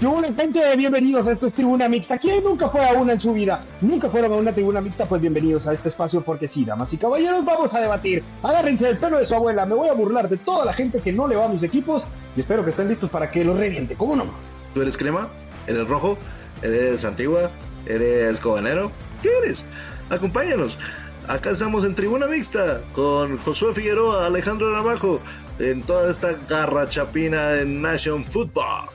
Gente, bienvenidos a esto es Tribuna Mixta. ¿Quién nunca fue a una en su vida? ¿Nunca fueron a una Tribuna Mixta? Pues bienvenidos a este espacio porque sí, damas y caballeros, vamos a debatir. Agárrense el pelo de su abuela, me voy a burlar de toda la gente que no le va a mis equipos y espero que estén listos para que lo reviente, ¿cómo no? ¿Tú eres crema? ¿Eres rojo? ¿Eres antigua? ¿Eres cobanero? ¿Qué eres? Acompáñanos. Acá estamos en Tribuna Mixta con Josué Figueroa, Alejandro Ramajo, en toda esta garra chapina en Nation Football.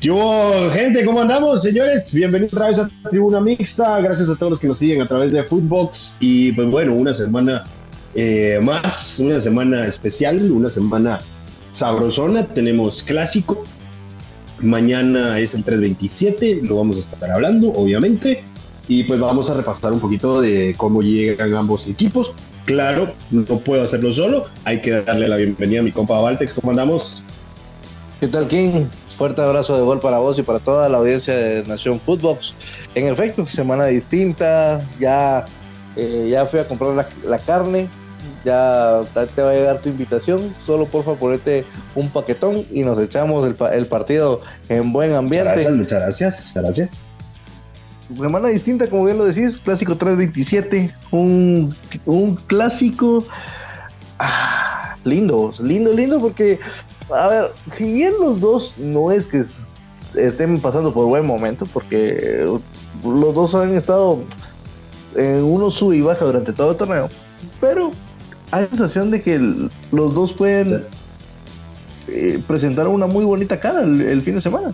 Yo, gente, ¿cómo andamos, señores? Bienvenidos otra vez a Tribuna Mixta. Gracias a todos los que nos siguen a través de Footbox. Y pues bueno, una semana eh, más, una semana especial, una semana sabrosona. Tenemos clásico. Mañana es el 327, lo vamos a estar hablando, obviamente. Y pues vamos a repasar un poquito de cómo llegan ambos equipos. Claro, no puedo hacerlo solo. Hay que darle la bienvenida a mi compa Valtex. ¿Cómo andamos? ¿Qué tal, King? Fuerte abrazo de gol para vos y para toda la audiencia de Nación Footbox. En efecto, semana distinta, ya, eh, ya fui a comprar la, la, carne, ya te va a llegar tu invitación, solo porfa ponete un paquetón y nos echamos el, el partido en buen ambiente. Muchas gracias, muchas gracias, muchas gracias. Semana distinta, como bien lo decís, clásico 327, un, un clásico ah, lindo, lindo, lindo porque a ver, si bien los dos no es que estén pasando por buen momento, porque los dos han estado en uno sube y baja durante todo el torneo, pero hay sensación de que los dos pueden eh, presentar una muy bonita cara el, el, fin de semana.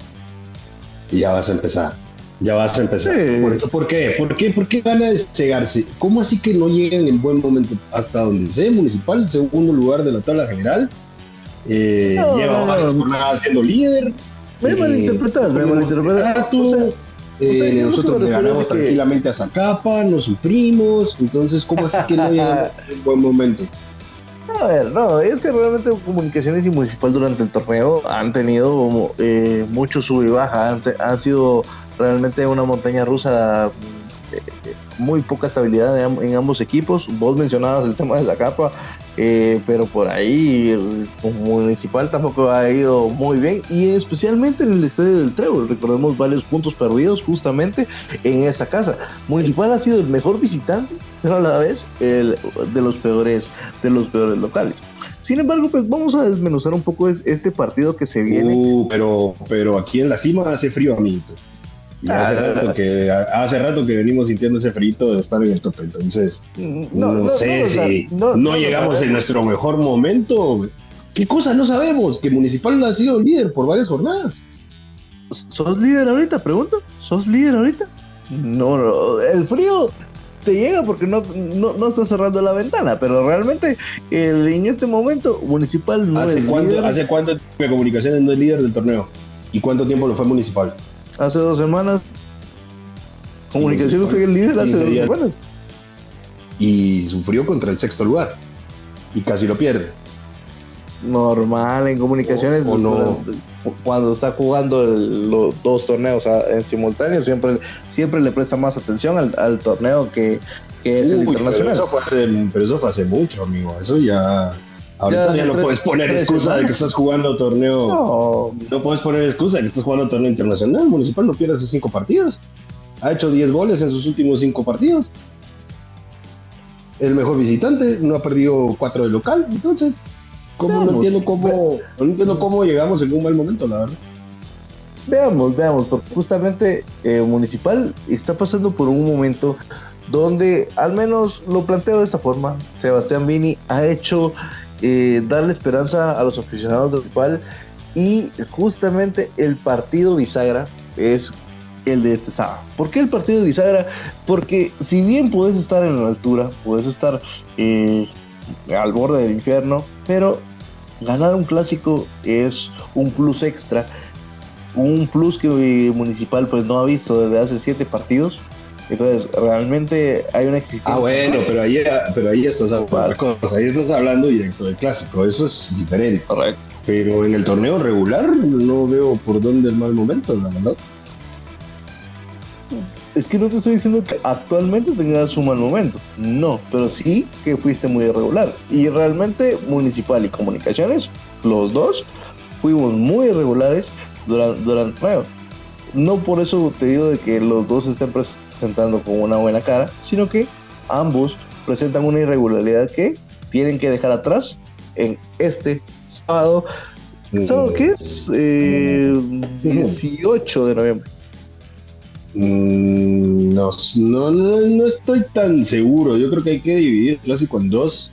Y ya vas a empezar. Ya vas a empezar. Sí. ¿Por, ¿Por, qué? ¿Por qué? ¿Por qué van a despegarse? ¿Cómo así que no llegan en buen momento hasta donde sé? Municipal, segundo lugar de la tabla general. Eh, no, lleva varias jornadas siendo líder. Me eh, malinterpretas, me malinterpretas. O sea, eh, o sea, nosotros le ganamos que... tranquilamente a Zacapa, nos sufrimos. Entonces, ¿cómo así que no llegan en buen momento? A ver, no, es que realmente Comunicaciones y Municipal durante el torneo han tenido eh, mucho sub y baja, han, han, sido realmente una montaña rusa, eh, muy poca estabilidad en, ambos equipos. Vos mencionabas el tema de la capa, eh, pero por ahí el Municipal tampoco ha ido muy bien, y especialmente en el estadio del Trébol. Recordemos varios puntos perdidos justamente en esa casa. Municipal ha sido el mejor visitante pero a la vez el, de los peores de los peores locales. Sin embargo, pues vamos a desmenuzar un poco este partido que se viene. Uh, pero, pero aquí en la cima hace frío, amiguito. Y ah, hace, rato que, hace rato que venimos sintiendo ese frito de estar en el tope. Entonces, no, no, no sé no, si no, llegamos en nuestro mejor momento. ¿Qué cosa no sabemos? Que Municipal ha sido líder por varias jornadas. ¿Sos líder ahorita? Pregunto. ¿Sos líder ahorita? No, no. El frío te llega porque no, no, no está cerrando la ventana, pero realmente el, en este momento Municipal no ¿Hace es cuánto, líder. ¿Hace cuánto que Comunicaciones no es líder del torneo? ¿Y cuánto tiempo lo fue Municipal? Hace dos semanas. Comunicaciones fue el líder hace dos semanas. Y sufrió contra el sexto lugar. Y casi lo pierde. Normal en comunicaciones. O, o no. Cuando está jugando el, los dos torneos en simultáneo, siempre, siempre le presta más atención al, al torneo que, que es Uy, el internacional. Pero eso, fue hace, pero eso fue hace mucho, amigo. Eso ya. Ahorita ya, ya no puedes poner excusa de que estás jugando torneo. No. no puedes poner excusa de que estás jugando torneo internacional. Municipal no pierde hace cinco partidos. Ha hecho 10 goles en sus últimos cinco partidos. El mejor visitante, no ha perdido cuatro de local. Entonces, ¿cómo, no, entiendo cómo, no entiendo cómo llegamos en un mal momento, la verdad. Veamos, veamos, porque justamente eh, Municipal está pasando por un momento donde, al menos lo planteo de esta forma, Sebastián Vini ha hecho eh, darle esperanza a los aficionados del Municipal y justamente el partido bisagra es el de este sábado. ¿Por qué el partido bisagra? Porque si bien puedes estar en la altura, puedes estar eh, al borde del infierno, pero ganar un clásico es un plus extra, un plus que Municipal pues no ha visto desde hace siete partidos. Entonces, realmente hay una exigencia. Ah, bueno, pero ahí, pero ahí estás hablando cosas, ahí estás hablando directo del clásico, eso es diferente. Correcto. Pero en el torneo regular no veo por dónde el mal momento, la verdad. es que no te estoy diciendo que actualmente tengas un mal momento. No, pero sí que fuiste muy irregular. Y realmente Municipal y Comunicaciones, los dos, fuimos muy irregulares durante, durante No por eso te digo de que los dos estén presentando con una buena cara, sino que ambos presentan una irregularidad que tienen que dejar atrás en este sábado. ¿Sábado qué es? 18 eh, de noviembre. Mm, no, no, no, estoy tan seguro. Yo creo que hay que dividir el clásico en dos.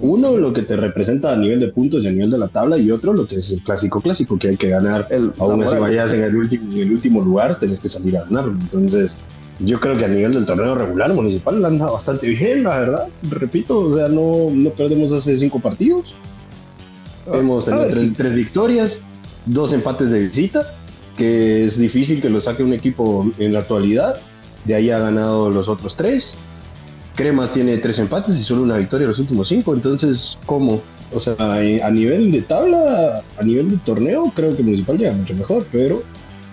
Uno, lo que te representa a nivel de puntos y a nivel de la tabla, y otro, lo que es el clásico clásico, que hay que ganar. El, Aún así vayas en el, último, en el último lugar, tenés que salir a ganar. Entonces, yo creo que a nivel del torneo regular municipal anda bastante bien, la verdad. Repito, o sea, no, no perdemos hace cinco partidos. Ah, Hemos tenido tres, tres victorias, dos empates de visita que es difícil que lo saque un equipo en la actualidad. De ahí ha ganado los otros tres. Cremas tiene tres empates y solo una victoria en los últimos cinco. Entonces, ¿cómo? O sea, a nivel de tabla, a nivel de torneo, creo que Municipal llega mucho mejor, pero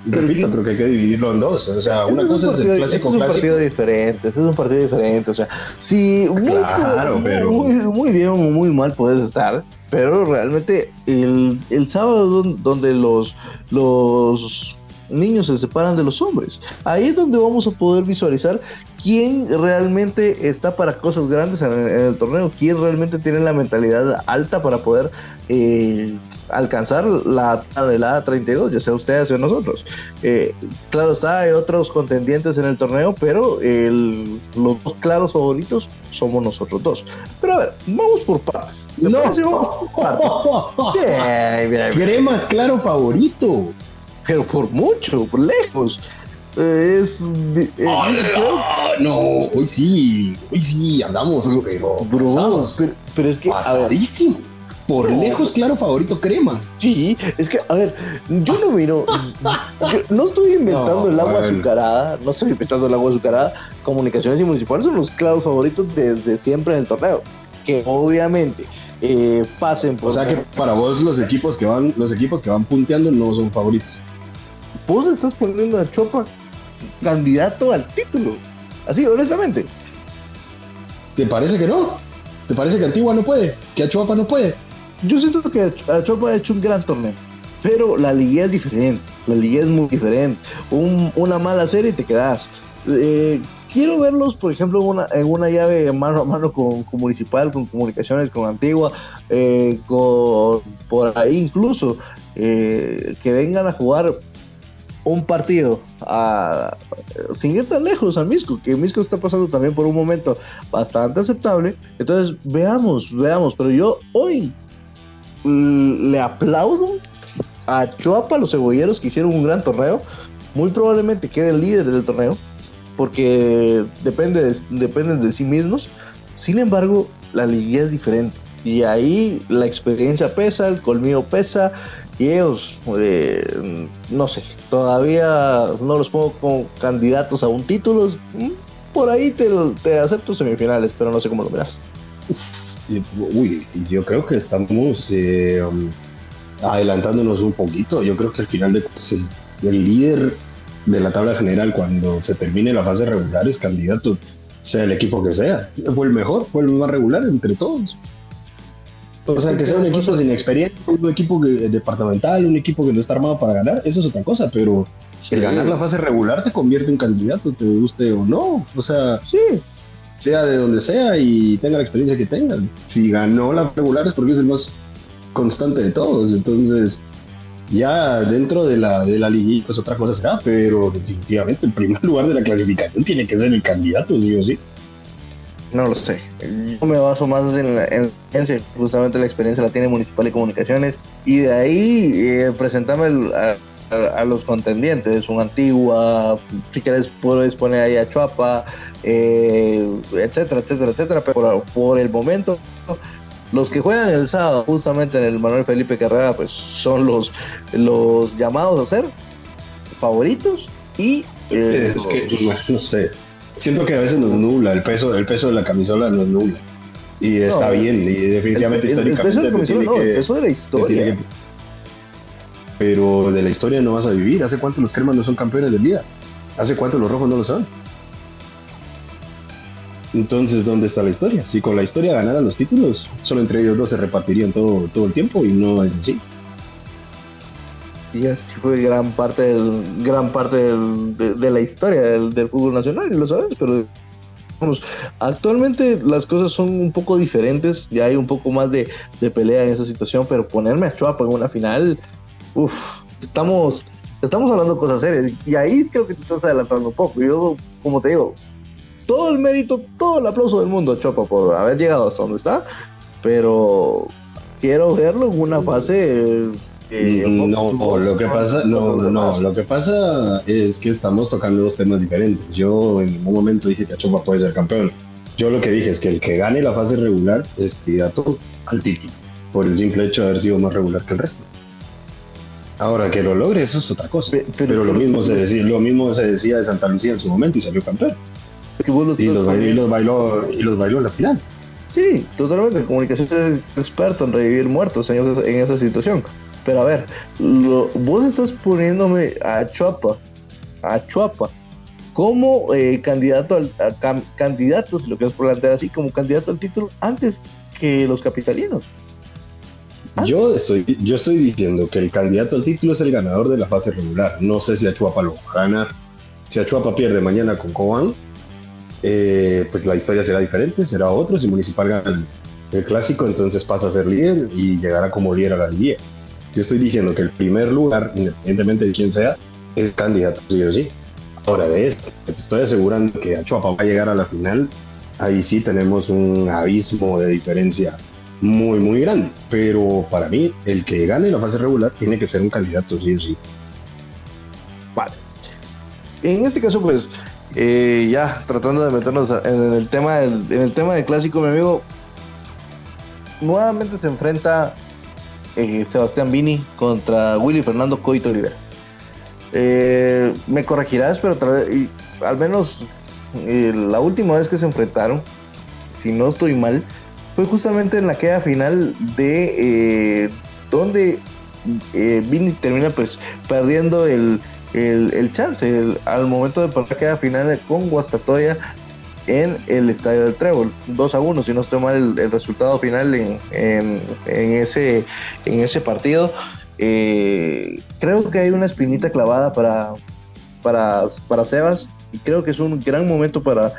repito, creo que hay que dividirlo en dos. O sea, una cosa es, el clásico es un partido diferente, es un partido diferente. O sea, si claro, muy, pero... muy, bien o muy mal puedes estar, pero realmente el, el sábado donde los, los niños se separan de los hombres. Ahí es donde vamos a poder visualizar quién realmente está para cosas grandes en el, torneo, quién realmente tiene la mentalidad alta para poder eh, alcanzar la tabelada 32, ya sea ustedes o nosotros. Eh, claro está, hay otros contendientes en el torneo, pero los dos claros favoritos somos nosotros dos. Pero a ver, vamos por paz. No, Crema es claro favorito. Pero por mucho, por lejos. Es. Eh, no, hoy sí, hoy sí, andamos, pero. Bro, pero, es que. Pasadísimo por lejos, claro, favorito cremas. Sí, es que, a ver, yo no miro, no estoy inventando el agua azucarada, no estoy inventando el agua azucarada. Comunicaciones y municipales son los claros favoritos desde siempre en el torneo. Que obviamente eh, pasen por. O sea que para vos los equipos que van, los equipos que van punteando no son favoritos. Vos estás poniendo a Chopa candidato al título. Así, honestamente. ¿Te parece que no? ¿Te parece que Antigua no puede? ¿Que Achuapa no puede? Yo siento que Chopa ha hecho un gran torneo, pero la liga es diferente, la liga es muy diferente. una mala serie y te quedas. Eh, quiero verlos, por ejemplo, una, en una llave mano a mano con, Municipal, con Comunicaciones, con Antigua, eh, con, por ahí incluso, eh, que vengan a jugar un partido a, sin ir tan lejos a Misco, que Misco está pasando también por un momento bastante aceptable. Entonces, veamos, veamos, pero yo hoy le aplaudo a Chuapa, los cebolleros que hicieron un gran torneo. Muy probablemente quede el líder del torneo, porque depende de, dependen de sí mismos. Sin embargo, la liga es diferente. Y ahí la experiencia pesa, el colmillo pesa, y ellos, eh, no sé, todavía no los pongo como candidatos a un título. Mm, por ahí te, te acepto semifinales, pero no sé cómo lo verás. Uy, yo creo que estamos eh, um, adelantándonos un poquito. Yo creo que al final de el, líder de la tabla general, cuando se termine la fase regular, es candidato, sea el equipo que sea. Fue el mejor, fue el más regular entre todos. O sea, que sea un equipo sin experiencia, un equipo departamental, un equipo que no está armado para ganar, eso es otra cosa, pero el ganar la fase regular te convierte en candidato, te guste o no. O sea, sí sea de donde sea y tenga la experiencia que tengan. Si ganó la regular es porque es el más constante de todos. Entonces, ya dentro de la, de la liga, pues otra cosa será, pero definitivamente el primer lugar de la clasificación tiene que ser el candidato, sí o sí. No lo sé. Yo me baso más en, la, en, justamente la experiencia la tiene Municipal de Comunicaciones y de ahí eh, presentame el, los contendientes, un Antigua, si quieres puedes poner ahí a Chuapa, eh, etcétera, etcétera, etcétera, pero por, el momento los que juegan el sábado justamente en el Manuel Felipe Carrera pues son los, los llamados a ser favoritos y eh, es que no sé siento que a veces nos nubla el peso el peso de la camisola nos nubla. Y está bien y definitivamente el, el, peso de la camisola no, el peso de la historia pero de la historia no vas a vivir. ¿Hace cuánto los cremas no son campeones de liga? ¿Hace cuánto los rojos no lo saben? Entonces, ¿dónde está la historia? Si con la historia ganaran los títulos, solo entre ellos dos se repartirían todo, todo el tiempo y no es así. Y así fue gran parte del, gran parte de, la historia del, fútbol nacional, lo sabes, pero vamos, actualmente las cosas son un poco diferentes, ya hay un poco más de, pelea en esa situación, pero ponerme a Chuapa en una final, uff, estamos, estamos hablando cosas serias, y ahí creo que te estás adelantando un poco. Yo, como te digo, todo el mérito, todo el aplauso del mundo, Chopa, por haber llegado hasta donde está, pero quiero verlo en una fase. Eh, no, lo que pasa, no, no, lo que pasa es que estamos tocando dos temas diferentes. Yo en ningún momento dije que Chopa puede ser campeón. Yo lo que dije es que el que gane la fase regular es candidato al título, por el simple hecho de haber sido más regular que el resto. Ahora que lo logre, eso es otra cosa. Pero, lo mismo se decía, lo mismo se decía de Santa Lucía en su momento y salió campeón y, los bailó, y, los bailó, en la final. Sí, totalmente. Comunicación es experto en revivir muertos en esa, en esa situación. Pero a ver, vos estás poniéndome a Chuapa, a Chuapa, como eh, candidato al candidato, si lo quieres plantear así, como candidato al título antes que los capitalinos. Yo estoy, yo estoy diciendo que el candidato al título es el ganador de la fase regular. No sé si Achuapa lo va a ganar. Si Achuapa pierde mañana con Cobán, eh, pues la historia será diferente, será otro. Si Municipal gana el, clásico, entonces pasa a ser líder y llegará como líder a la liga. Yo estoy diciendo que el primer lugar, independientemente de quién sea, es candidato, sí o sí. Ahora de esto, te estoy asegurando que Achuapa va a llegar a la final. Ahí sí tenemos un abismo de diferencia muy, muy grande. Pero para mí, el que gane la fase regular tiene que ser un candidato, sí o sí. Vale. En este caso, pues, eh, ya tratando de meternos en el tema del, en el tema del clásico, mi amigo, nuevamente se enfrenta eh, Sebastián Vini contra Willy Fernando Coito Olivera. Eh, me corregirás, pero al menos la última vez que se enfrentaron, si no estoy mal, fue justamente en la queda final de donde Vini termina pues perdiendo el el, chance al momento de poner queda final con Guastatoya en el estadio del Trébol, 2 a 1, si no estoy mal el, resultado final en, en, ese, en ese partido. Eh, creo que hay una espinita clavada para, para, para Sebas y creo que es un gran momento para,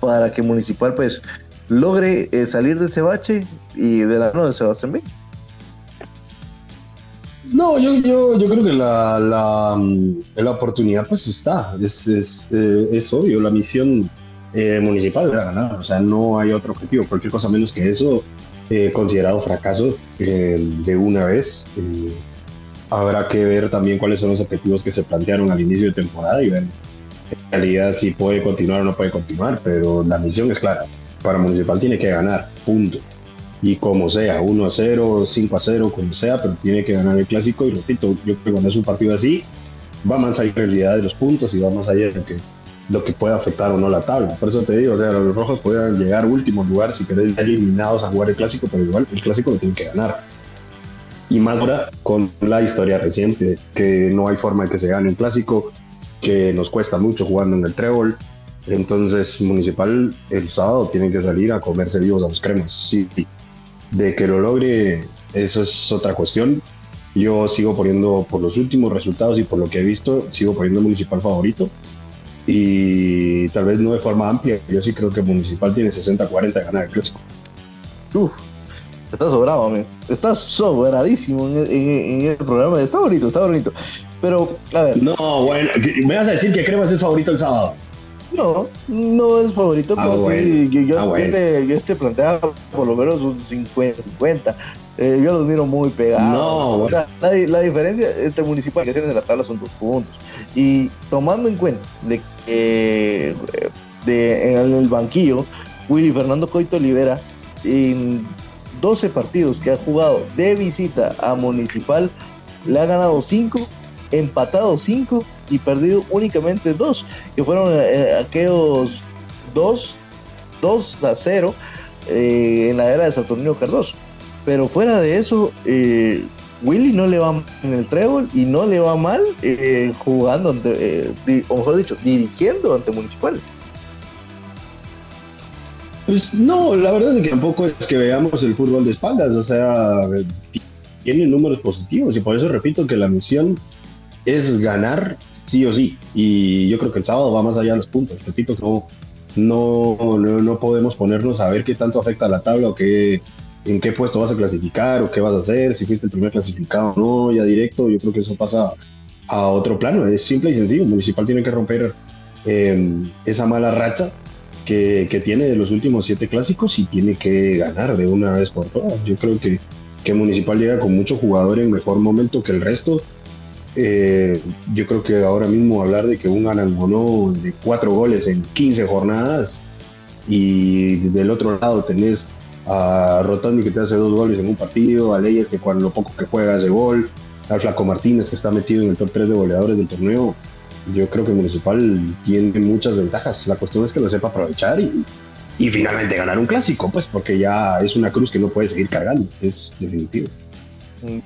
para que Municipal pues logre eh, salir de ese bache y de la mano de Sebastián B. No, yo, yo, yo creo que la, la, mm, la oportunidad pues está, es, es, eh, es obvio, la misión eh, municipal era ganar, o sea, no hay otro objetivo, cualquier cosa menos que eso, eh, considerado fracaso de una vez. habrá que ver también cuáles son los objetivos que se plantearon al inicio de temporada y ver en realidad si puede continuar o no puede continuar, pero la misión es clara, para Municipal tiene que ganar, punto y como sea, 1 a 0, 5 a 0, como sea, pero tiene que ganar el clásico y repito, yo creo que cuando es un partido así, va más allá en realidad de los puntos y va más allá de lo que, lo que puede afectar o no la tabla. Por eso te digo, o sea, los rojos podrían llegar último lugar si querés eliminados a jugar el clásico, pero igual el clásico lo tienen que ganar. Y más ahora con la historia reciente, que no hay forma de que se gane un clásico, que nos cuesta mucho jugando en el trébol. Entonces, Municipal el sábado tiene que salir a comerse vivos a los cremas. Sí, de que lo logre, eso es otra cuestión. Yo sigo poniendo, por los últimos resultados y por lo que he visto, sigo poniendo Municipal favorito. Y tal vez no de forma amplia, yo sí creo que Municipal tiene 60-40 de ganar el clásico. Uf, está sobrado, amigo. Está sobradísimo en, el programa. Está bonito, está bonito. Pero, a ver. No, bueno, me vas a decir que Cremas es favorito el sábado. No, no es favorito, ah, pero sí, yo, ah, este, planteaba por lo menos un 50-50. Eh, yo los miro muy pegados. la, diferencia entre municipal y de la tabla son dos puntos. Y tomando en cuenta de que de, en el banquillo, Willy Fernando Coito Olivera, en 12 partidos que ha jugado de visita a Municipal, le ha ganado 5, empatado 5 y perdido únicamente dos, que fueron eh, aquellos dos, dos a cero eh, en la era de Saturnino Cardoso. Pero fuera de eso, eh, Willy no le va mal en el trébol y no le va mal eh, jugando, ante, eh, o mejor dicho, dirigiendo ante Municipal. Pues no, la verdad es que tampoco es que veamos el fútbol de espaldas, o sea, tiene números positivos y por eso repito que la misión es ganar sí o sí. Y yo creo que el sábado va más allá de los puntos. Repito no, no, no, podemos ponernos a ver qué tanto afecta la tabla o qué, en qué puesto vas a clasificar o qué vas a hacer, si fuiste el primer clasificado o no, ya directo. Yo creo que eso pasa a otro plano. Es simple y sencillo. Municipal tiene que romper em, esa mala racha que, que, tiene de los últimos siete clásicos y tiene que ganar de una vez por todas. Yo creo que, que Municipal llega con mucho jugador en mejor momento que el resto eh, yo creo que ahora mismo hablar de que un Arangonó de cuatro goles en 15 jornadas y del otro lado tenés a Rotondi que te hace dos goles en un partido, a Leyes que cuando lo poco que juega hace gol, al Flaco Martínez que está metido en el top 3 de goleadores del torneo. Yo creo que Municipal tiene muchas ventajas. La cuestión es que lo sepa aprovechar y, y finalmente ganar un clásico, pues porque ya es una cruz que no puede seguir cargando, es definitivo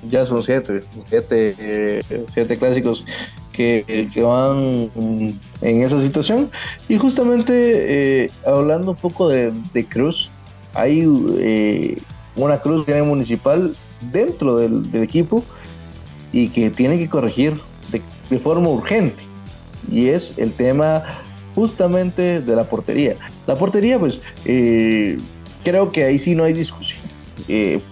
ya son siete, siete, eh, siete clásicos que, que, van en esa situación. Y justamente eh, hablando un poco de, Cruz, hay eh, una Cruz que municipal dentro del, equipo y que tiene que corregir de, de, forma urgente. Y es el tema justamente de la portería. La portería, pues, creo que ahí sí no hay discusión.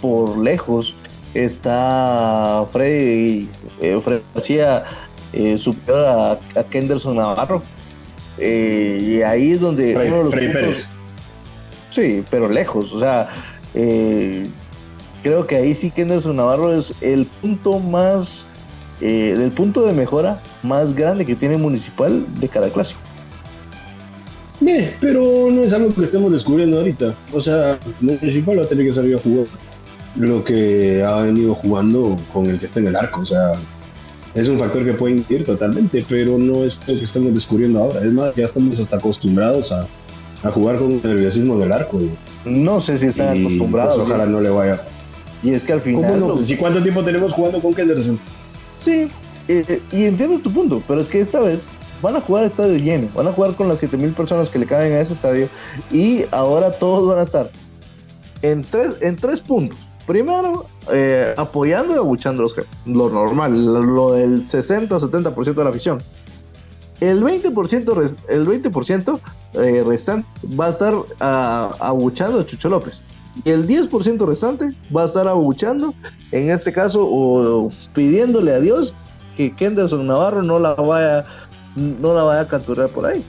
por lejos, está Freddy, eh, Freddy García eh, superior a, a, Kenderson Navarro. Eh, y ahí es donde Pérez. Sí, pero lejos. O sea, eh, creo que ahí sí Kenderson Navarro es el punto más, el punto de mejora más grande que tiene Municipal de cada clásico. Bien, pero no es algo que estemos descubriendo ahorita. O sea, Municipal va a tener que salir a jugar lo que ha venido jugando con el que está en el arco. O sea, es un factor que puede incidir totalmente, pero no es lo que estamos descubriendo ahora. Es más, ya estamos hasta acostumbrados a, a jugar con el nerviosismo del arco. no sé si están acostumbrados. Pues, ojalá no le vaya. Y es que al final. ¿Cómo no? ¿Y cuánto tiempo tenemos jugando con Kenderson? Sí, eh, y entiendo tu punto, pero es que esta vez van a jugar estadio lleno, van a jugar con las 7000 personas que le caben a ese estadio y ahora todos van a estar en tres, en tres puntos Primero, eh, apoyando y abuchando los lo normal, lo, del 60-70% de la afición. El 20%, el 20% eh, restante va a estar uh, abuchando a Chucho López. Y el 10% restante va a estar abuchando, en este caso, o pidiéndole a Dios que Kenderson Navarro no la vaya, no la vaya a capturar por ahí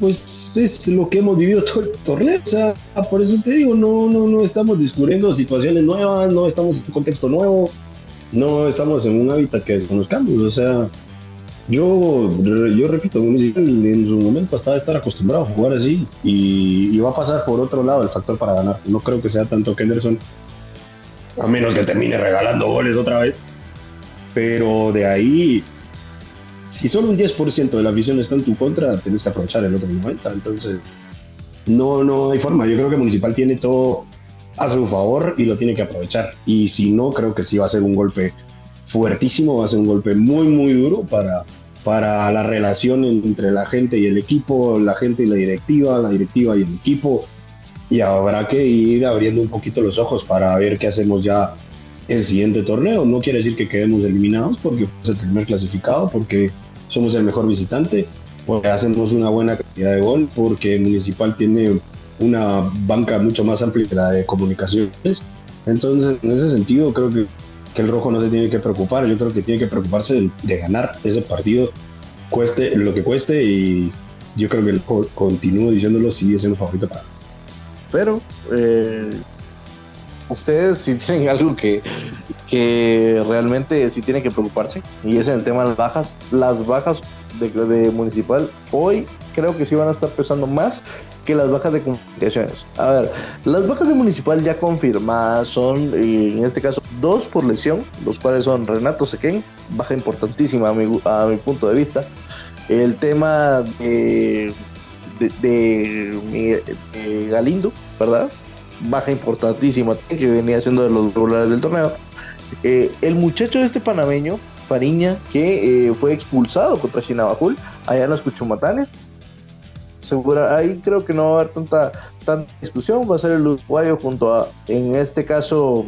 pues es lo que hemos vivido todo el torneo. O sea, por eso te digo, no, no, no estamos descubriendo situaciones nuevas, no estamos en un contexto nuevo, no estamos en un hábitat que desconozcamos. O sea, yo, yo repito, en su momento hasta estar acostumbrado a jugar así y, va a pasar por otro lado el factor para ganar. No creo que sea tanto Kenderson, a menos que termine regalando goles otra vez. Pero de ahí si solo un 10% de la afición está en tu contra, tienes que aprovechar el otro 90%. Entonces, no, no hay forma. Yo creo que Municipal tiene todo a su favor y lo tiene que aprovechar. Y si no, creo que sí va a ser un golpe fuertísimo, va a ser un golpe muy, muy duro para, para la relación entre la gente y el equipo, la gente y la directiva, la directiva y el equipo. Y habrá que ir abriendo un poquito los ojos para ver qué hacemos ya el siguiente torneo. No quiere decir que quedemos eliminados porque es el primer clasificado, porque somos el mejor visitante, porque hacemos una buena cantidad de gol, porque Municipal tiene una banca mucho más amplia que la de comunicaciones. Entonces, en ese sentido, creo que, que el rojo no se tiene que preocupar. Yo creo que tiene que preocuparse de, ganar ese partido, cueste lo que cueste. Y yo creo que el, continúo diciéndolo, sigue siendo favorito para. Pero, eh, ustedes si tienen algo que, que realmente sí tienen que preocuparse y es el tema de las bajas. Las bajas de, municipal hoy creo que sí van a estar pesando más que las bajas de comunicaciones. A ver, las bajas de municipal ya confirmadas son, en este caso, dos por lesión, los cuales son Renato Sequén, baja importantísima a mi, a mi punto de vista. El tema de, de, de Galindo, ¿verdad? Baja importantísima que venía siendo de los regulares del torneo. Eh, el muchacho de este panameño, Fariña, que eh, fue expulsado contra Chinabajul, allá en los Cuchumatanes. Segura, ahí creo que no va a haber tanta, tanta discusión. Va a ser el uruguayo junto a, en este caso,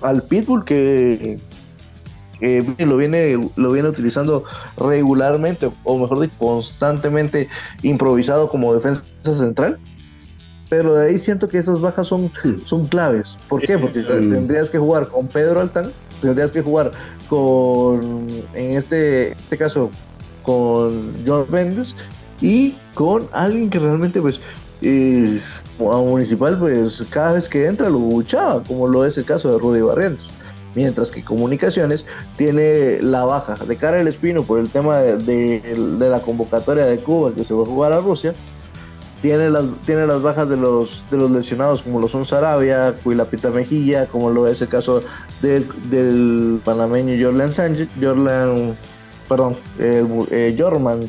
al Pitbull, que, lo, viene, lo viene utilizando regularmente, o mejor dicho, constantemente improvisado como defensa central pero de ahí siento que esas bajas son, son claves. ¿Por qué? Porque tendrías que jugar con Pedro Altán, tendrías que jugar con, en este, este caso, con John Méndez y con alguien que realmente, pues, eh, a Municipal, pues, cada vez que entra lo luchaba, como lo es el caso de Rudy Barrientos. Mientras que Comunicaciones tiene la baja de cara al espino por el tema de, de la convocatoria de Cuba que se va a jugar a Rusia tiene las, tiene las bajas de los, de los lesionados, como lo son Sarabia, Cuilapita Mejilla, como lo es el caso del, panameño Jorlan Sánchez, Jorlan, perdón, eh, Jorman,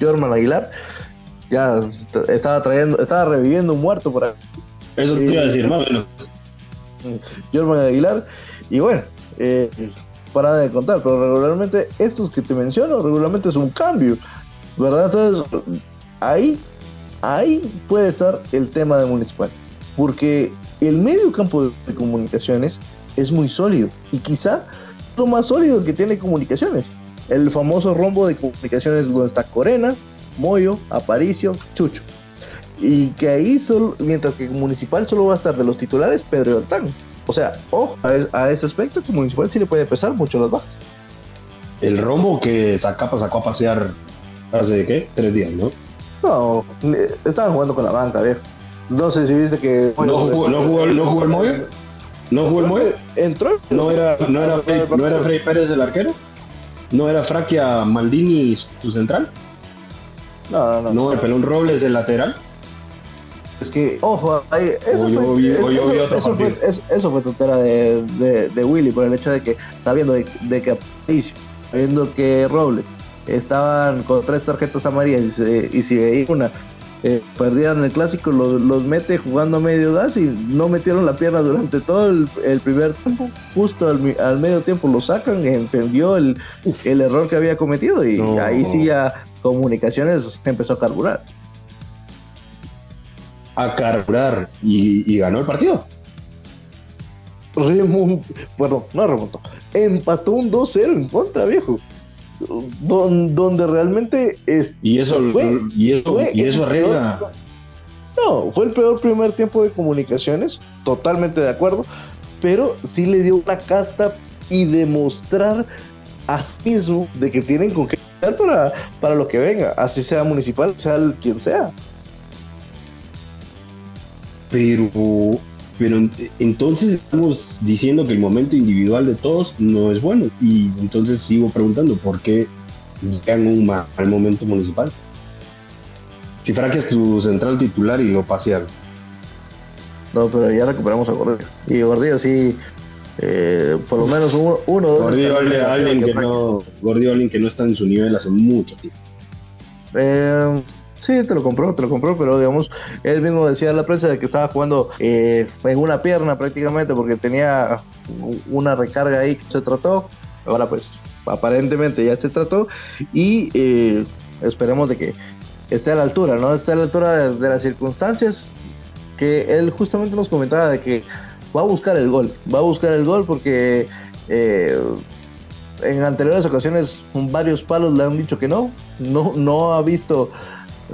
Jorman Aguilar. Ya estaba trayendo, estaba reviviendo un muerto por. Eso te iba a decir, más o menos. Jorman Aguilar. Y bueno, eh, para de contar, pero regularmente estos que te menciono, regularmente es un cambio, ¿verdad? Entonces, ahí ahí puede estar el tema de Municipal, porque el medio campo de comunicaciones es muy sólido y quizá lo más sólido que tiene comunicaciones. El famoso rombo de comunicaciones donde está Corena, Moyo, Aparicio, Chucho. Y que ahí, solo, mientras que Municipal solo va a estar de los titulares, Pedro y Ortán. O sea, ojo a, ese aspecto que Municipal sí le puede pesar mucho las bajas. El rombo que Zacapa sacó a pasear hace, ¿qué? Tres días, ¿no? No, estaban jugando con la banca, viejo. No sé si viste que. ¿No jugó, no jugó, no jugó el Moyo? ¿No jugó el Moyo? ¿Entró? ¿No era, no era, Frey, ¿no era Frey Pérez el arquero? ¿No era Fraquia Maldini su central? No, no, no. ¿No el Pelón Robles el lateral? Es que, ojo, ahí, eso, fue, eso, fue, eso, fue tontera de, de, de, Willy por el hecho de que, sabiendo de, de que sabiendo que Robles estaban con tres tarjetas amarillas y, si veía una eh, perdían el clásico, los, mete jugando a medio gas y no metieron la pierna durante todo el, primer tiempo. Justo al, medio tiempo lo sacan, entendió el, el error que había cometido y ahí sí ya comunicaciones empezó a carburar. A carburar y, ganó el partido. Remontó, perdón, no remontó, empató un 2-0 en contra, viejo donde realmente es, y eso fue, y eso, y eso arregla. no fue el peor primer tiempo de comunicaciones totalmente de acuerdo pero sí le dio una casta y demostrar a sí mismo de que tienen con qué para, para lo que venga así sea municipal sea el, quien sea. Pero pero entonces estamos diciendo que el momento individual de todos no es bueno. Y entonces sigo preguntando, ¿por qué llegan un mal momento municipal? Si Frank es tu central titular y lo pasean. No, pero ya recuperamos a Gordillo. Y Gordillo sí, eh, por lo menos uno, uno dos. Gordillo, alguien, que no, Gordillo, alguien que no está en su nivel hace mucho tiempo. Eh, Sí, te lo compró, te lo compró, pero digamos, él mismo decía en la prensa de que estaba jugando eh, en una pierna prácticamente porque tenía una recarga ahí que se trató. Ahora pues aparentemente ya se trató y eh, esperemos de que esté a la altura, ¿no? Esté a la altura de, las circunstancias que él justamente nos comentaba de que va a buscar el gol, va a buscar el gol porque eh, en anteriores ocasiones varios palos le han dicho que no, no, no ha visto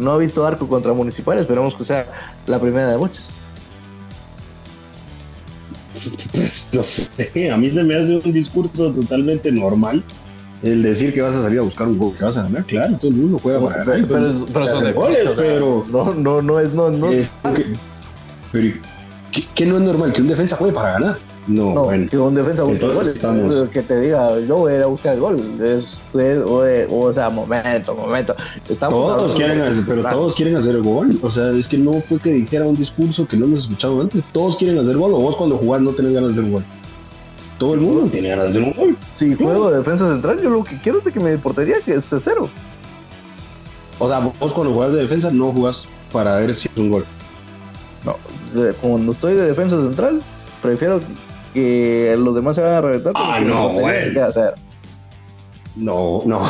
no ha visto arco contra Municipal, esperemos que sea la primera de muchas. Pues no sé, a mí se me hace un discurso totalmente normal el decir que vas a salir a buscar un gol que vas a ganar, claro, todo el mundo juega para ganar. Pero, pero, son de goles, pero no, no, no es, no, no. pero ¿qué, no es normal? Que un defensa juegue para ganar. No, no bueno. que un defensa busque el gol. Estamos... Que te diga, yo voy a ir a buscar el gol. Es, o, sea, momento, momento. Estamos todos quieren hacer, pero todos quieren hacer el gol. O sea, es que no fue que dijera un discurso que no hemos escuchado antes. Todos quieren hacer gol. O vos cuando jugás no tenés ganas de hacer un gol. Todo el mundo tiene ganas de hacer un gol. Si juego de defensa central, yo lo que quiero es que me portería que esté cero. O sea, vos cuando jugás de defensa no jugás para ver si es un gol. No, cuando estoy de defensa central, prefiero que los demás se vayan a reventar. Ah, no, bueno. No, no.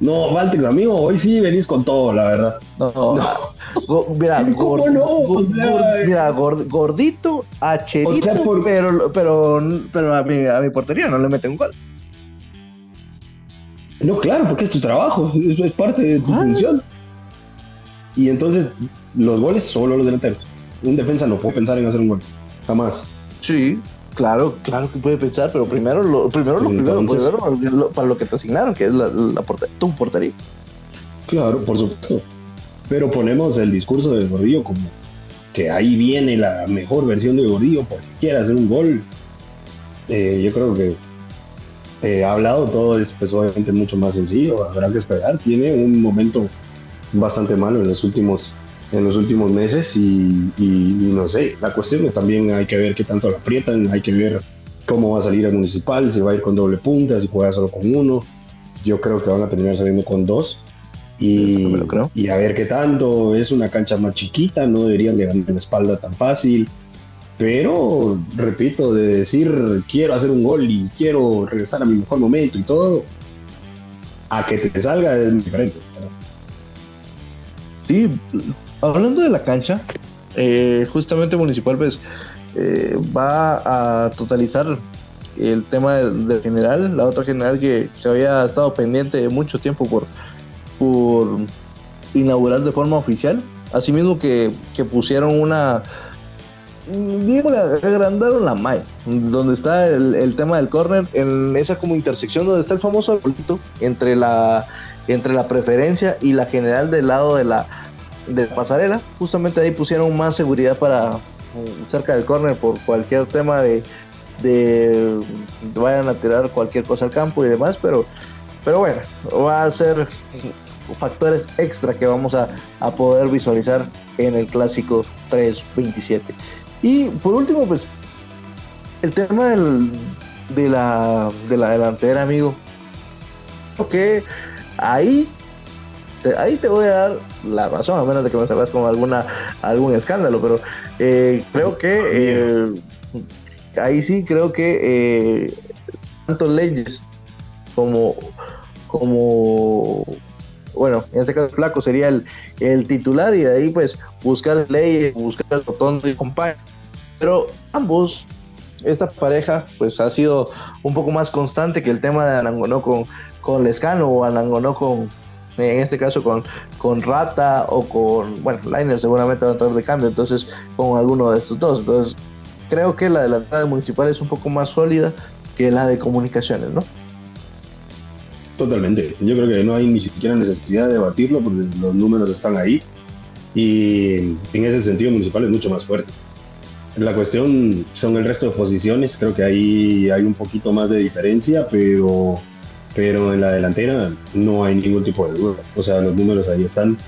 No, Valtex, amigo, hoy sí venís con todo, la verdad. No, mira, mira gordito, acherito, pero, pero, pero a, mi, a mi portería no le meten un gol. No, claro, porque es tu trabajo, eso es parte de tu ah. función. Y entonces, los goles solo los delanteros. Un defensa no puede pensar en hacer un gol, jamás. Sí, Claro, claro que puede pensar, pero primero lo primero, lo primero, para lo que te asignaron, que es la, tu portería. Claro, por supuesto. Pero ponemos el discurso del Gordillo como que ahí viene la mejor versión de Gordillo porque quiere hacer un gol. Eh, yo creo que eh, ha hablado todo es pues, obviamente mucho más sencillo, habrá que esperar. Tiene un momento bastante malo en los últimos en los últimos meses y, no sé, la cuestión es también hay que ver qué tanto lo aprietan, hay que ver cómo va a salir el municipal, si va a ir con doble punta, si juega solo con uno. Yo creo que van a terminar saliendo con dos. Y, y a ver qué tanto, es una cancha más chiquita, no deberían de ganar la espalda tan fácil. Pero, repito, de decir quiero hacer un gol y quiero regresar a mi mejor momento y todo, a que te salga es diferente. Sí, Hablando de la cancha, eh, justamente Municipal pues, eh, va a totalizar el tema de, general, la otra general que, había estado pendiente de mucho tiempo por, por inaugurar de forma oficial. Asimismo que, que pusieron una, le agrandaron la malla, donde está el, tema del corner, en esa como intersección donde está el famoso arbolito entre la, entre la preferencia y la general del lado de la, de pasarela. Justamente ahí pusieron más seguridad para mm, cerca del córner por cualquier tema de, de vayan a tirar cualquier cosa al campo y demás, pero, pero bueno, va a ser factores extra que vamos a, poder visualizar en el clásico 327. Y por último, pues el tema del, de, la, de la delantera, amigo. que ahí ahí te voy a dar la razón, a menos de que me salgas con alguna, algún escándalo, pero eh, creo que eh, ahí sí creo que eh, tanto leyes como, como bueno, en este caso Flaco sería el, el titular y de ahí pues buscar leyes, buscar el botón de compañero. Pero ambos, esta pareja pues ha sido un poco más constante que el tema de Anangonó con, con Lescano o Anangonó con, en este caso con, con Rata o con, bueno, Liner seguramente va a entrar de cambio, entonces con alguno de estos dos. Entonces creo que la delantada municipal es un poco más sólida que la de comunicaciones, ¿no? Totalmente. Yo creo que no hay ni siquiera necesidad de debatirlo porque los números están ahí y en ese sentido municipal es mucho más fuerte. La cuestión son el resto de posiciones, creo que ahí hay un poquito más de diferencia, pero pero en la delantera no hay ningún tipo de duda. O sea, los números ahí están.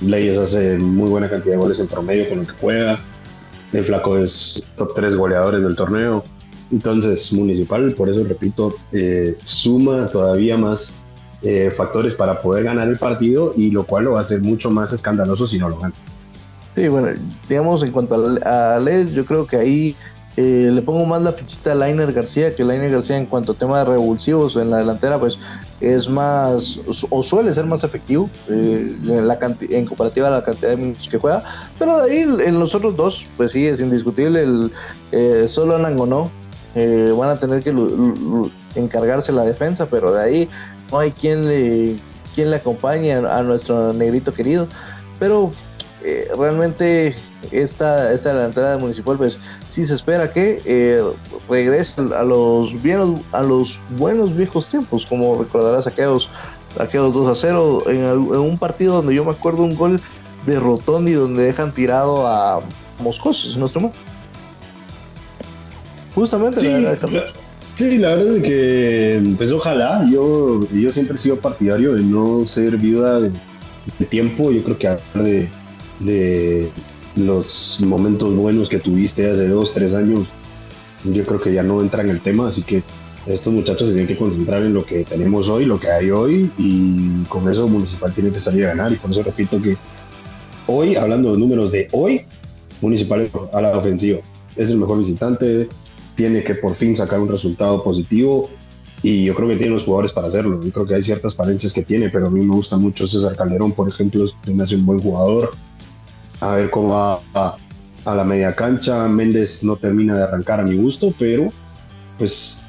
Leyes hace muy buena cantidad de goles en promedio con lo que juega. El Flaco es top 3 goleadores del torneo. Entonces, Municipal, por eso repito, eh, suma todavía más eh, factores para poder ganar el partido y lo cual lo hacer mucho más escandaloso si no lo gana. Sí, bueno, digamos en cuanto a, a Leyes, yo creo que ahí eh, le pongo más la fichita a Lainer García, que Lainer García en cuanto a tema de revulsivos en la delantera, pues es más, o suele ser más efectivo eh, en, la en comparativa a la cantidad de minutos que juega. Pero de ahí en los otros dos, pues sí, es indiscutible. El, eh, solo Nangonó eh, van a tener que encargarse la defensa, pero de ahí no hay quien le, quien le acompañe a, a nuestro negrito querido. Pero eh, realmente esta, esta delantera de Municipal, pues sí se espera que eh, regrese a los, bien, a los buenos viejos tiempos, como recordarás aquellos, aquellos 2 a 0, en, un partido donde yo me acuerdo un gol de Rotondi donde dejan tirado a Moscoso, si no estoy Justamente. Sí, la, sí, la verdad es que, pues ojalá, yo, yo siempre he sido partidario de no ser viuda de, tiempo, yo creo que hablar de de los momentos buenos que tuviste hace dos, tres años, yo creo que ya no entra en el tema, así que estos muchachos se tienen que concentrar en lo que tenemos hoy, lo que hay hoy, y con eso Municipal tiene que salir a ganar, y por eso repito que hoy, hablando de números de hoy, Municipal a la ofensiva. Es el mejor visitante, tiene que por fin sacar un resultado positivo y yo creo que tiene los jugadores para hacerlo. Yo creo que hay ciertas falencias que tiene, pero a mí me gusta mucho César Calderón, por ejemplo, me hace un buen jugador. A ver cómo va a, la media cancha. Méndez no termina de arrancar a mi gusto, pero pues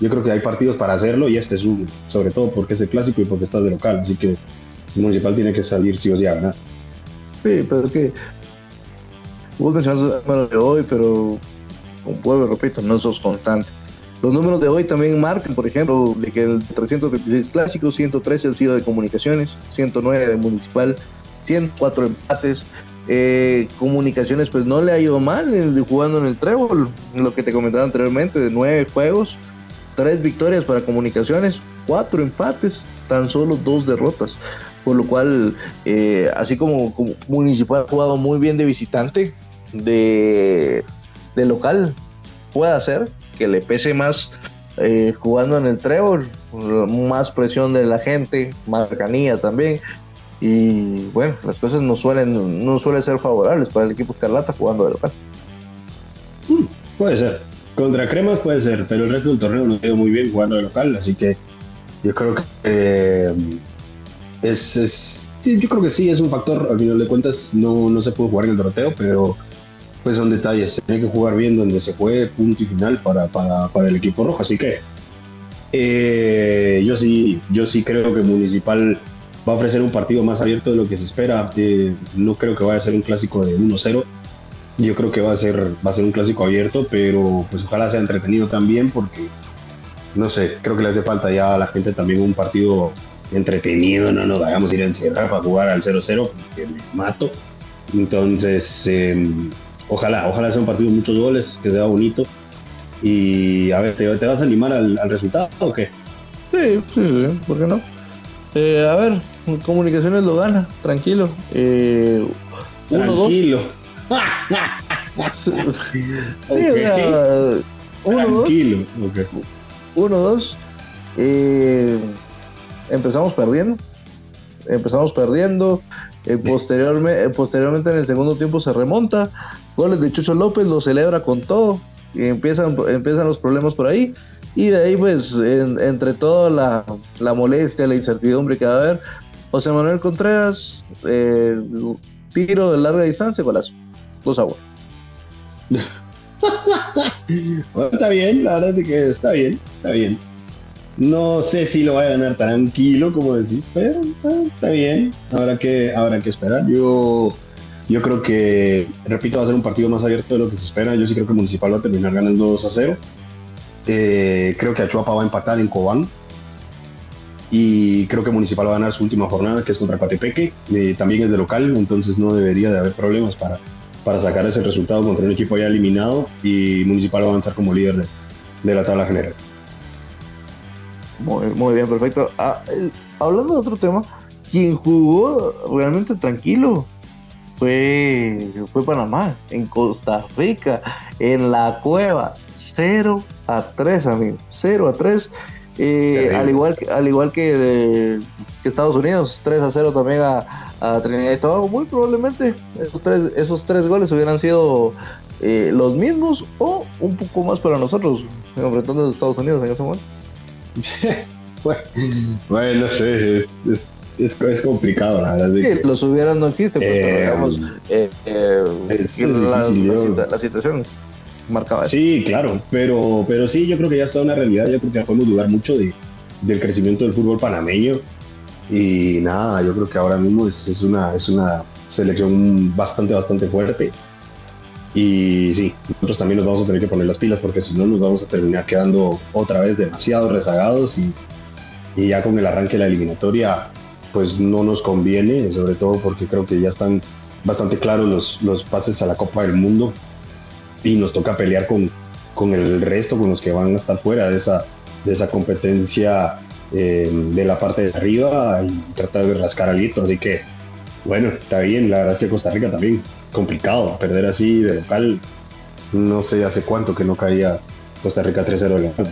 yo creo que hay partidos para hacerlo y este es uno, sobre todo porque es el clásico y porque estás de local, así que el Municipal tiene que salir sí o sí a ganar. Sí, pero es que vos mencionas los números de hoy, pero como vuelvo repito, no sos constante. Los números de hoy también marcan, por ejemplo, de que el 326 clásicos, 113 el sido de comunicaciones, 109 de municipal, 104 empates. Eh, comunicaciones, pues no le ha ido mal jugando en el trébol, lo que te comentaba anteriormente, de nueve juegos, tres victorias para comunicaciones, cuatro empates, tan solo dos derrotas. Por lo cual, eh, así como, Municipal ha jugado muy bien de visitante, de, de local, puede hacer que le pese más eh, jugando en el trébol, más presión de la gente, más cercanía también. Y bueno, las cosas no suelen, no suelen ser favorables para el equipo Escarlata jugando de local. Mm, puede ser. Contra Cremas puede ser, pero el resto del torneo no ha muy bien jugando de local, así que yo creo que eh, es, yo creo que sí es un factor, al final de cuentas no, no se puede jugar en el doroteo, pero pues son detalles, tiene que jugar bien donde se juegue, punto y final para, para, para el equipo rojo, así que eh, yo sí, yo sí creo que Municipal va a ofrecer un partido más abierto de lo que se espera, eh, no creo que vaya a ser un clásico de 1-0, yo creo que va a ser, va a ser un clásico abierto, pero pues ojalá sea entretenido también porque, no sé, creo que le hace falta ya a la gente también un partido entretenido, no nos vayamos a ir a encerrar para jugar al 0-0 porque me mato. Entonces, em, ojalá, ojalá sea un partido de muchos goles, que sea bonito. Y a ver, ¿te, vas a animar al, resultado o qué? Sí, sí, sí, ¿por qué no? Eh, a ver, Comunicaciones lo gana, tranquilo. Eh, tranquilo. sí, uno, Tranquilo. Dos, Uno, dos. Eh, empezamos perdiendo. Empezamos perdiendo. Eh, posteriormente, eh, posteriormente en el segundo tiempo se remonta. Goles de Chucho López, lo celebra con todo. Y empiezan, empiezan los problemas por ahí. Y de ahí, pues, entre toda la, la, molestia, la incertidumbre que va a haber, José Manuel Contreras, tiro de larga distancia, golazo. 2 a 1. bueno, está bien, la verdad es que está bien, está bien. No sé si lo va a ganar tranquilo, como decís, pero ah, está bien. Habrá que, habrá que esperar. Yo, yo creo que, repito, va a ser un partido más abierto de lo que se espera. Yo sí creo que Municipal va a terminar ganando 2 a 0. Eh, creo que Achuapa va a empatar en Cobán. Y creo que Municipal va a ganar su última jornada, que es contra Coatepeque. Eh, también es de local, entonces no debería de haber problemas para, para sacar ese resultado contra un equipo ya eliminado y Municipal va a avanzar como líder de, la tabla general. Muy, bien, perfecto. Ah, hablando de otro tema, quien jugó realmente tranquilo fue, fue Panamá, en Costa Rica, en la cueva. 0 a 3, amigo. 0 a 3. Eh, al igual que, al igual que, Estados Unidos, 3 a 0 también a, a, Trinidad y Tobago. Muy probablemente esos tres, esos tres goles hubieran sido eh, los mismos o un poco más para nosotros, enfrentando a Estados Unidos en ese momento. bueno, no sé, es, es, es, complicado, la verdad. Sí, los hubieran no existe, pues, eh, digamos, la, la situación marcaba Sí, claro, pero, pero sí, yo creo que ya está una realidad, yo creo que ya podemos dudar mucho de, del crecimiento del fútbol panameño. Y nada, yo creo que ahora mismo es, una, es una selección bastante, bastante fuerte. Y sí, nosotros también nos vamos a tener que poner las pilas porque si no nos vamos a terminar quedando otra vez demasiado rezagados. Y, y ya con el arranque de la eliminatoria pues no nos conviene, sobre todo porque creo que ya están bastante claros los, los pases a la Copa del Mundo y nos toca pelear con, con el resto, con los que van a estar fuera de esa, de esa competencia eh, de la parte de arriba y tratar de rascar al hito. Así que, bueno, está bien. La verdad es que Costa Rica también complicado. Perder así de local, no sé hace cuánto que no caía Costa Rica 3-0 de local.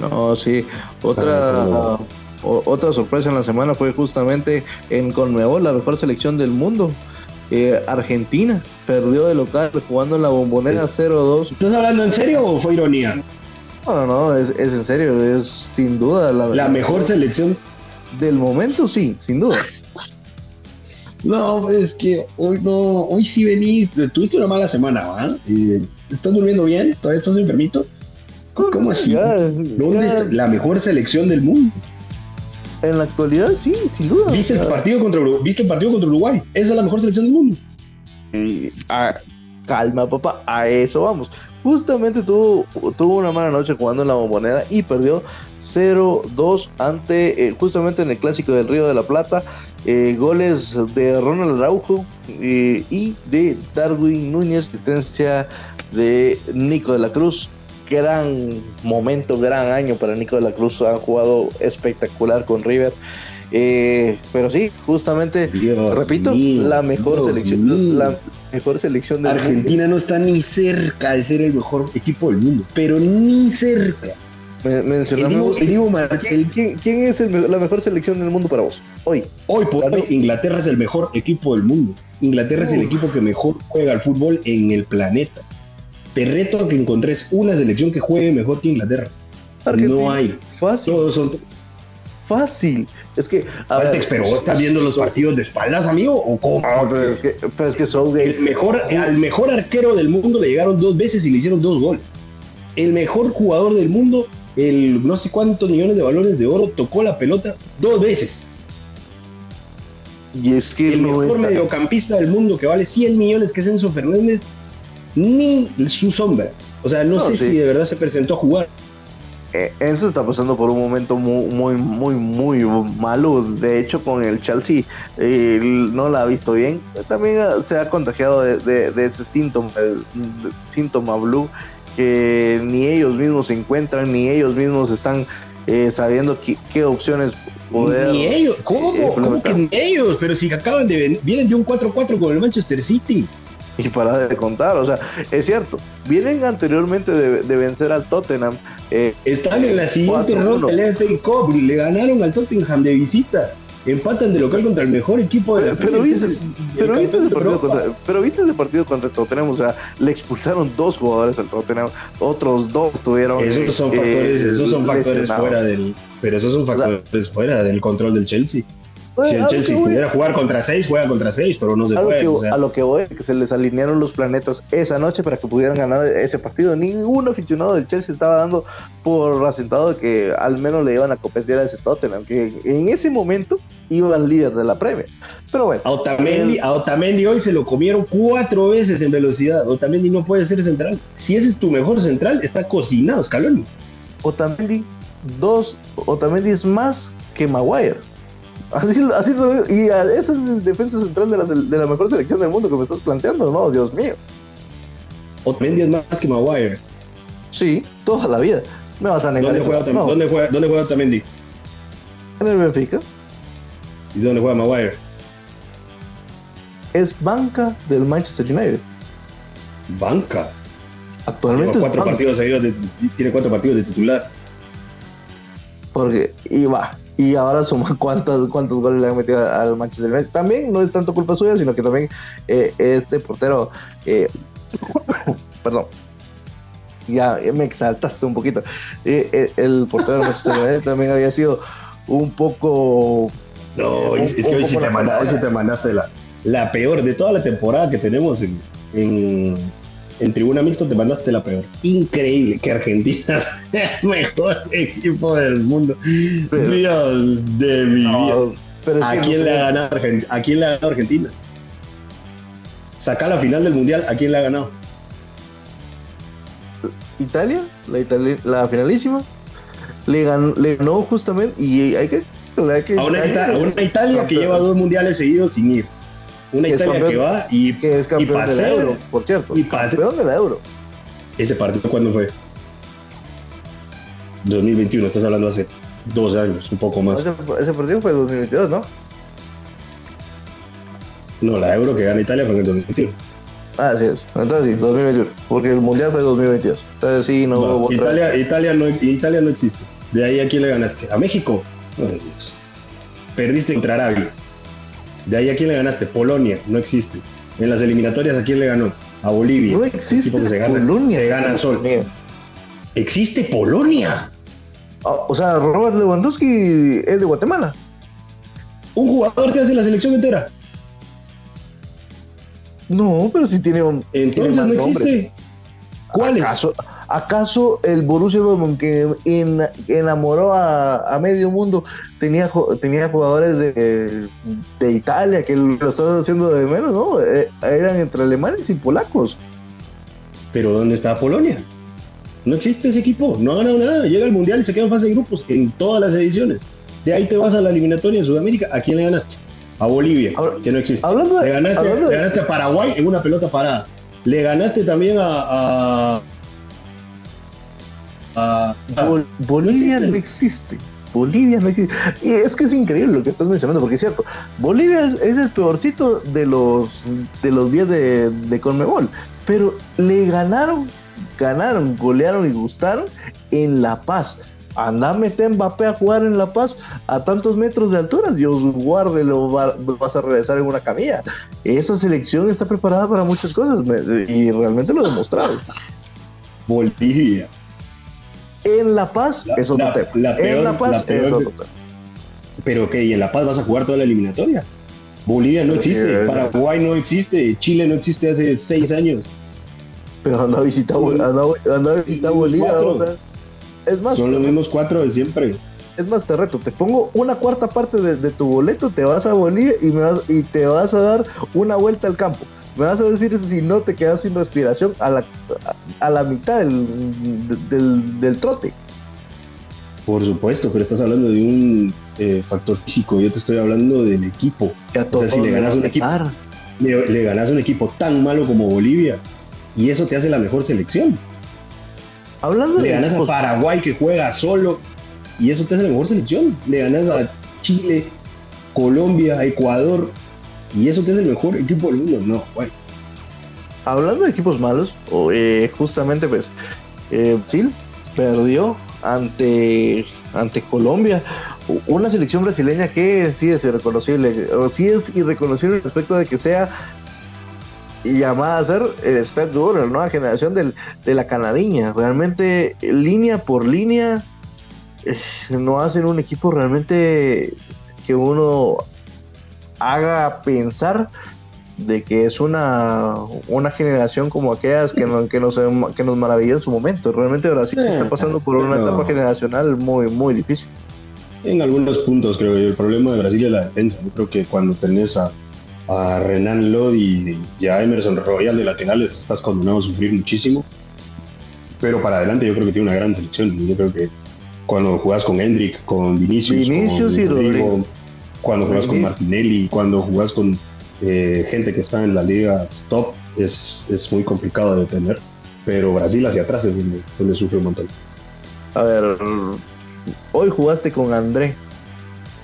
No, sí. Otra, otra sorpresa en la semana fue justamente en Conmebol, la mejor selección del mundo Eh, Argentina perdió de local jugando en la bombonera 0-2. ¿Estás hablando en serio o fue ironía? No, no, no, es, es en serio, es sin duda la, La mejor selección. del momento, sí, sin duda. No, es que hoy no, hoy sí venís, tuviste una mala semana, ¿va? Eh, ¿Estás durmiendo bien? ¿Todavía estás enfermito? ¿Cómo así? ¿Dónde está la mejor selección del mundo? En la actualidad, sí, sin duda. ¿Viste el O sea, partido contra Uruguay? ¿Viste el partido contra Uruguay? Esa es la mejor selección del mundo. Y, ah, calma, papá, a eso vamos. Justamente tuvo, tuvo una mala noche jugando en la bombonera y perdió 0-2 ante, eh, justamente en el clásico del Río de la Plata, eh, goles de Ronald Araujo eh, y de Darwin Núñez, asistencia de Nico de la Cruz. Gran momento, gran año para Nico de la Cruz. Ha jugado espectacular con River. Eh, pero sí, justamente Dios Repito, mío, la mejor Dios selección, mío. la mejor selección del mundo. Argentina no está ni cerca de ser el mejor equipo del mundo, pero ni cerca. Me- El Mar- ¿quién, quién- quién es el la mejor selección del mundo para vos? Hoy. hoy por hoy, Inglaterra es el mejor equipo del mundo. Inglaterra es el equipo que mejor juega al fútbol en el planeta. Te reto a que encontres una selección que juegue mejor que Inglaterra. Argentina. No hay. Fácil, Todos son. fácil. Es que. a ver, pero vos estás viendo los partidos de espaldas, amigo, o cómo? Ah, pero es que, pero es que Southgate. El mejor, al mejor arquero del mundo le llegaron dos veces y le hicieron dos goles. El mejor jugador del mundo, el no sé cuántos millones de balones de oro, tocó la pelota dos veces. Y es que El no mejor está- mediocampista del mundo que vale 100 millones, que es Enzo Fernández, ni su sombra. O sea, no, No, sé sí. si de verdad se presentó a jugar. Eh, Enzo está pasando por un momento muy, muy, muy, muy malo. De hecho, con el Chelsea eh, no la ha visto bien. También ah, se ha contagiado de, de- de ese síntoma, el, de- síntoma blue, que ni ellos mismos se encuentran, ni ellos mismos están eh, sabiendo qué, qué opciones poder. Ni ellos. ¿Cómo? eh, ¿Cómo que ni ellos? Pero si acaban de ven- vienen de un 4-4 con el Manchester City. Y para de contar, o sea, es cierto, vienen anteriormente de, de vencer al Tottenham. eh, Están en la siguiente 4-1. ronda del FA Cup. Le ganaron al Tottenham de visita. Empatan de local contra el mejor equipo de la Pero viste, pero viste ese partido contra, pero viste ese partido contra el Tottenham, o sea, le expulsaron dos jugadores al Tottenham, otros dos tuvieron Esos son eh, factores, esos son factores fuera del. Pero esos son factores fuera del control del Chelsea. Oye, Si el Chelsea pudiera jugar contra seis, juega contra seis, pero no se a lo puede. que, o sea. a lo que voy, que se les alinearon los planetas esa noche para que pudieran ganar ese partido. Ningún aficionado del Chelsea estaba dando por asentado de que al menos le iban a competir a ese Tottenham, que en ese momento iban líder de la Premier. Pero bueno, A Otamendi, a Otamendi hoy se lo comieron cuatro veces en velocidad. Otamendi no puede ser central. Si ese es tu mejor central, está cocinado, Scaloni. Otamendi, dos, Otamendi es más que Maguire. Así, así lo digo. Y a- ese es el defensa central de la, de la mejor selección del mundo que me estás planteando, ¿no? Dios mío. Otamendi es más que Maguire. Sí, toda la vida. Me vas a negar ¿Dónde eso. juega, No, ¿dónde, juega, ¿Dónde juega Otamendi? en el Benfica. ¿Y dónde juega Maguire? Es banca del Manchester United. Banca. Actualmente es cuatro banca. partidos seguidos, de- tiene cuatro partidos de titular. Porque, y va. Y ahora suma cuántos, cuántos goles le han metido al Manchester United. También no es tanto culpa suya, sino que también eh, este portero. eh, perdón. Ya me exaltaste un poquito. Eh, eh, el portero del Manchester United también había sido un poco. No, es, que hoy sí, te manda- hoy sí te mandaste la, la peor de toda la temporada que tenemos en, en, en Tribuna Mixto, te mandaste la peor. Increíble que Argentina sea el mejor equipo del mundo. Pero- Dios de mi vida. No, ¿A quién, le ha ganado Argen- ¿A quién le ha ganado Argentina? Saca la final del Mundial, ¿a quién le ha ganado? Italia, la, itali- la finalísima, le ganó, le ganó justamente. Y hay que. hay que- A una, hay Ita- que- a una Italia que lleva dos mundiales seguidos sin ir. Una Que Italia que va y Que es campeón pa' de la ser- Euro, por cierto. y pa' ser- campeón de la Euro. ese partido cuándo fue? 2021, estás hablando hace dos años, un poco más. Ese, ese partido fue 2022, ¿no? No, la Euro que gana Italia fue en el 2021. Ah, así es. Entonces sí, 2021. Porque el mundial fue 2022. Entonces sí, no, No, hubo otra- Italia, Italia, no, Italia no existe. De ahí a quién le ganaste? ¿A México? No, Dios. Perdiste contra Arabia. De ahí a quién le ganaste? Polonia, no existe. En las eliminatorias, ¿a quién le ganó? A Bolivia. No existe que se gana, Polonia. se gana sol. ¿Existe Polonia? Ah, O sea, Robert Lewandowski es de Guatemala. Un jugador que hace la selección entera. No, pero sí tiene un. Entonces no existe. ¿Cuál es? ¿Acaso, ¿Acaso el Borussia Dortmund que en- enamoró a, a medio mundo tenía, ju- tenía jugadores de, de Italia que lo estaban haciendo de menos, ¿no? Eh, eran entre alemanes y polacos. Pero ¿dónde está Polonia? No existe ese equipo, no ha ganado nada. Llega al Mundial y se queda en fase de grupos en todas las ediciones. De ahí te vas a la eliminatoria en Sudamérica. ¿A quién le ganaste? A Bolivia, que no existe. hablando de- le, ganaste, hablando de- le ganaste a Paraguay en una pelota parada. Le ganaste también a... a, a- a- Bol- Bolivia no existe. Bolivia no existe. Y es que es increíble lo que estás mencionando, porque es cierto, Bolivia es, es el peorcito de los de los 10 de, de Conmebol, pero le ganaron, ganaron, golearon y gustaron en La Paz. Anda, mete a Mbappé a jugar en La Paz a tantos metros de altura. Dios guarde, lo va- vas a regresar en una camilla. Esa selección está preparada para muchas cosas y realmente lo demostraron. Bolivia. En La Paz La- es otro la- tema. la peor- en La Paz peor es otro tema. Pero ok, y en La Paz vas a jugar toda la eliminatoria. Bolivia no existe, es- Paraguay no existe, Chile no existe hace seis años. Pero anda a visitar, anda, anda a visitar Bolivia. cuatro. o sea, es más, Son los mismos cuatro de siempre. es más, te reto, te pongo una cuarta parte de, de tu boleto, te vas a Bolivia y, me vas, y te vas a dar una vuelta al campo. Me vas a decir si no te quedas sin respiración a la, a, a la mitad del, del, del trote. Por supuesto, pero estás hablando de un eh, factor físico, yo te estoy hablando del equipo. O sea, si le ganas un equipo-. Le, le ganas un equipo tan malo como Bolivia y eso te hace la mejor selección. Hablando Le de ganas a Paraguay que juega solo y eso te hace la mejor selección. Le ganas a Chile, Colombia, Ecuador y eso te hace el mejor equipo del mundo. No, bueno. hablando de equipos malos, o, eh, justamente pues eh, Brasil perdió ante, ante Colombia, una selección brasileña que sí es irreconocible, o sí es irreconocible respecto de que sea llamada a ser el Step Duro, la nueva generación del, de la canadiña. Realmente, línea por línea, eh, no hacen un equipo realmente que uno haga pensar de que es una, una generación como aquellas que, no- que, nos, que nos maravilló en su momento. Realmente Brasil está pasando por una etapa generacional muy, muy difícil. En algunos puntos creo yo. El problema de Brasil es la defensa. Yo creo que cuando tenés a, a Renan Lodi y a Emerson Royal de laterales estás condenado a sufrir muchísimo. Pero para adelante yo creo que tiene una gran selección. Yo creo que cuando jugás con Hendrik, con Vinicius, Vinicius con y Rodrigo. cuando jugás con. Martinelli, cuando jugás con eh, gente que está en la liga top, es, es muy complicado de detener. Pero Brasil hacia atrás es donde, donde sufre un montón. A ver, hoy jugaste con André.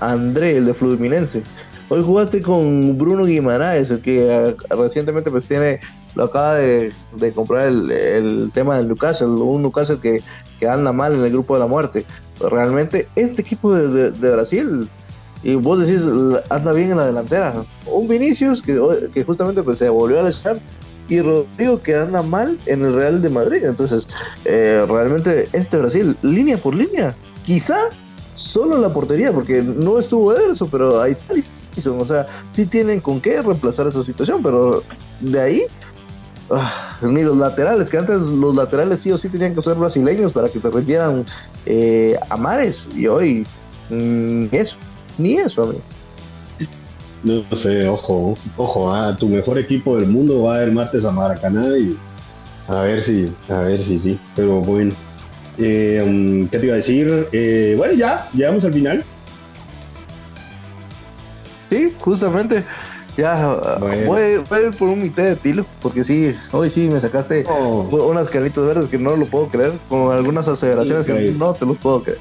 André, el de Fluminense. Hoy jugaste con Bruno Guimaraes, que eh, recientemente pues tiene, lo acaba de, comprar el, tema del Newcastle, un Newcastle que, que anda mal en el grupo de la muerte. Realmente este equipo de, de- Brasil, y vos decís, anda bien en la delantera. Un Vinicius que, que justamente pues se volvió a lesionar y Rodrigo que anda mal en el Real de Madrid. Entonces, eh, realmente este Brasil, línea por línea, quizá solo la portería, porque no estuvo Ederson, pero ahí está O sea, sí tienen con qué reemplazar esa situación, pero de ahí, ah, ni los laterales, que antes los laterales sí o sí tenían que ser brasileños para que te rendieran eh, a mares, y hoy mm, eso, ni eso, amigo. No sé, ojo, ojo, ah, tu mejor equipo del mundo va el martes a Maracaná y a ver si, a ver si sí, pero bueno. Eh, um, ¿Qué te iba a decir? Eh, bueno, ya, llegamos al final. Sí, justamente. Ya, Bueno. voy, voy a ir por un mitad de tilo, porque sí, hoy sí me sacaste Oh, unas caritas verdes que no lo puedo creer, con algunas aseveraciones que Increíble. no te los puedo creer.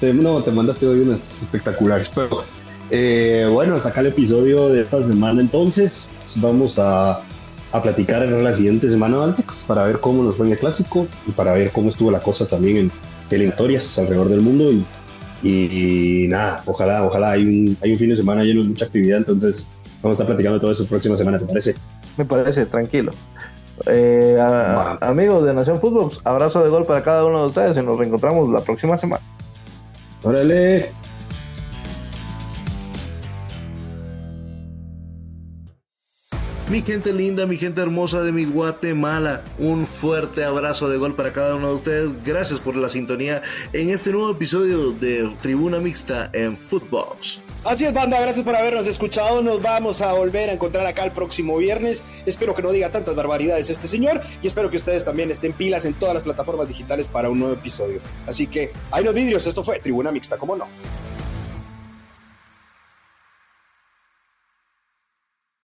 te- no, te mandaste hoy unas espectaculares, pero eh, bueno, hasta acá el episodio de esta semana. Entonces, vamos a, a platicar en la siguiente semana, Valtex, para ver cómo nos fue en el clásico y para ver cómo estuvo la cosa también en eliminatorias alrededor del mundo. Y, y nada, ojalá, ojalá hay un, hay un fin de semana lleno de mucha actividad. Entonces, Vamos a estar platicando todo eso próxima semana, ¿te parece? Me parece, tranquilo. Eh, amigos de Nación Fútbol, abrazo de gol para cada uno de ustedes y nos reencontramos la próxima semana. Órale. Mi gente linda, mi gente hermosa de mi Guatemala, un fuerte abrazo de gol para cada uno de ustedes. Gracias por la sintonía en este nuevo episodio de Tribuna Mixta en Footbox. Así es, banda, gracias por habernos escuchado. Nos vamos a volver a encontrar acá el próximo viernes. Espero que no diga tantas barbaridades este señor y espero que ustedes también estén pilas en todas las plataformas digitales para un nuevo episodio. Así que, hay los vídeos, esto fue Tribuna Mixta, ¿cómo no?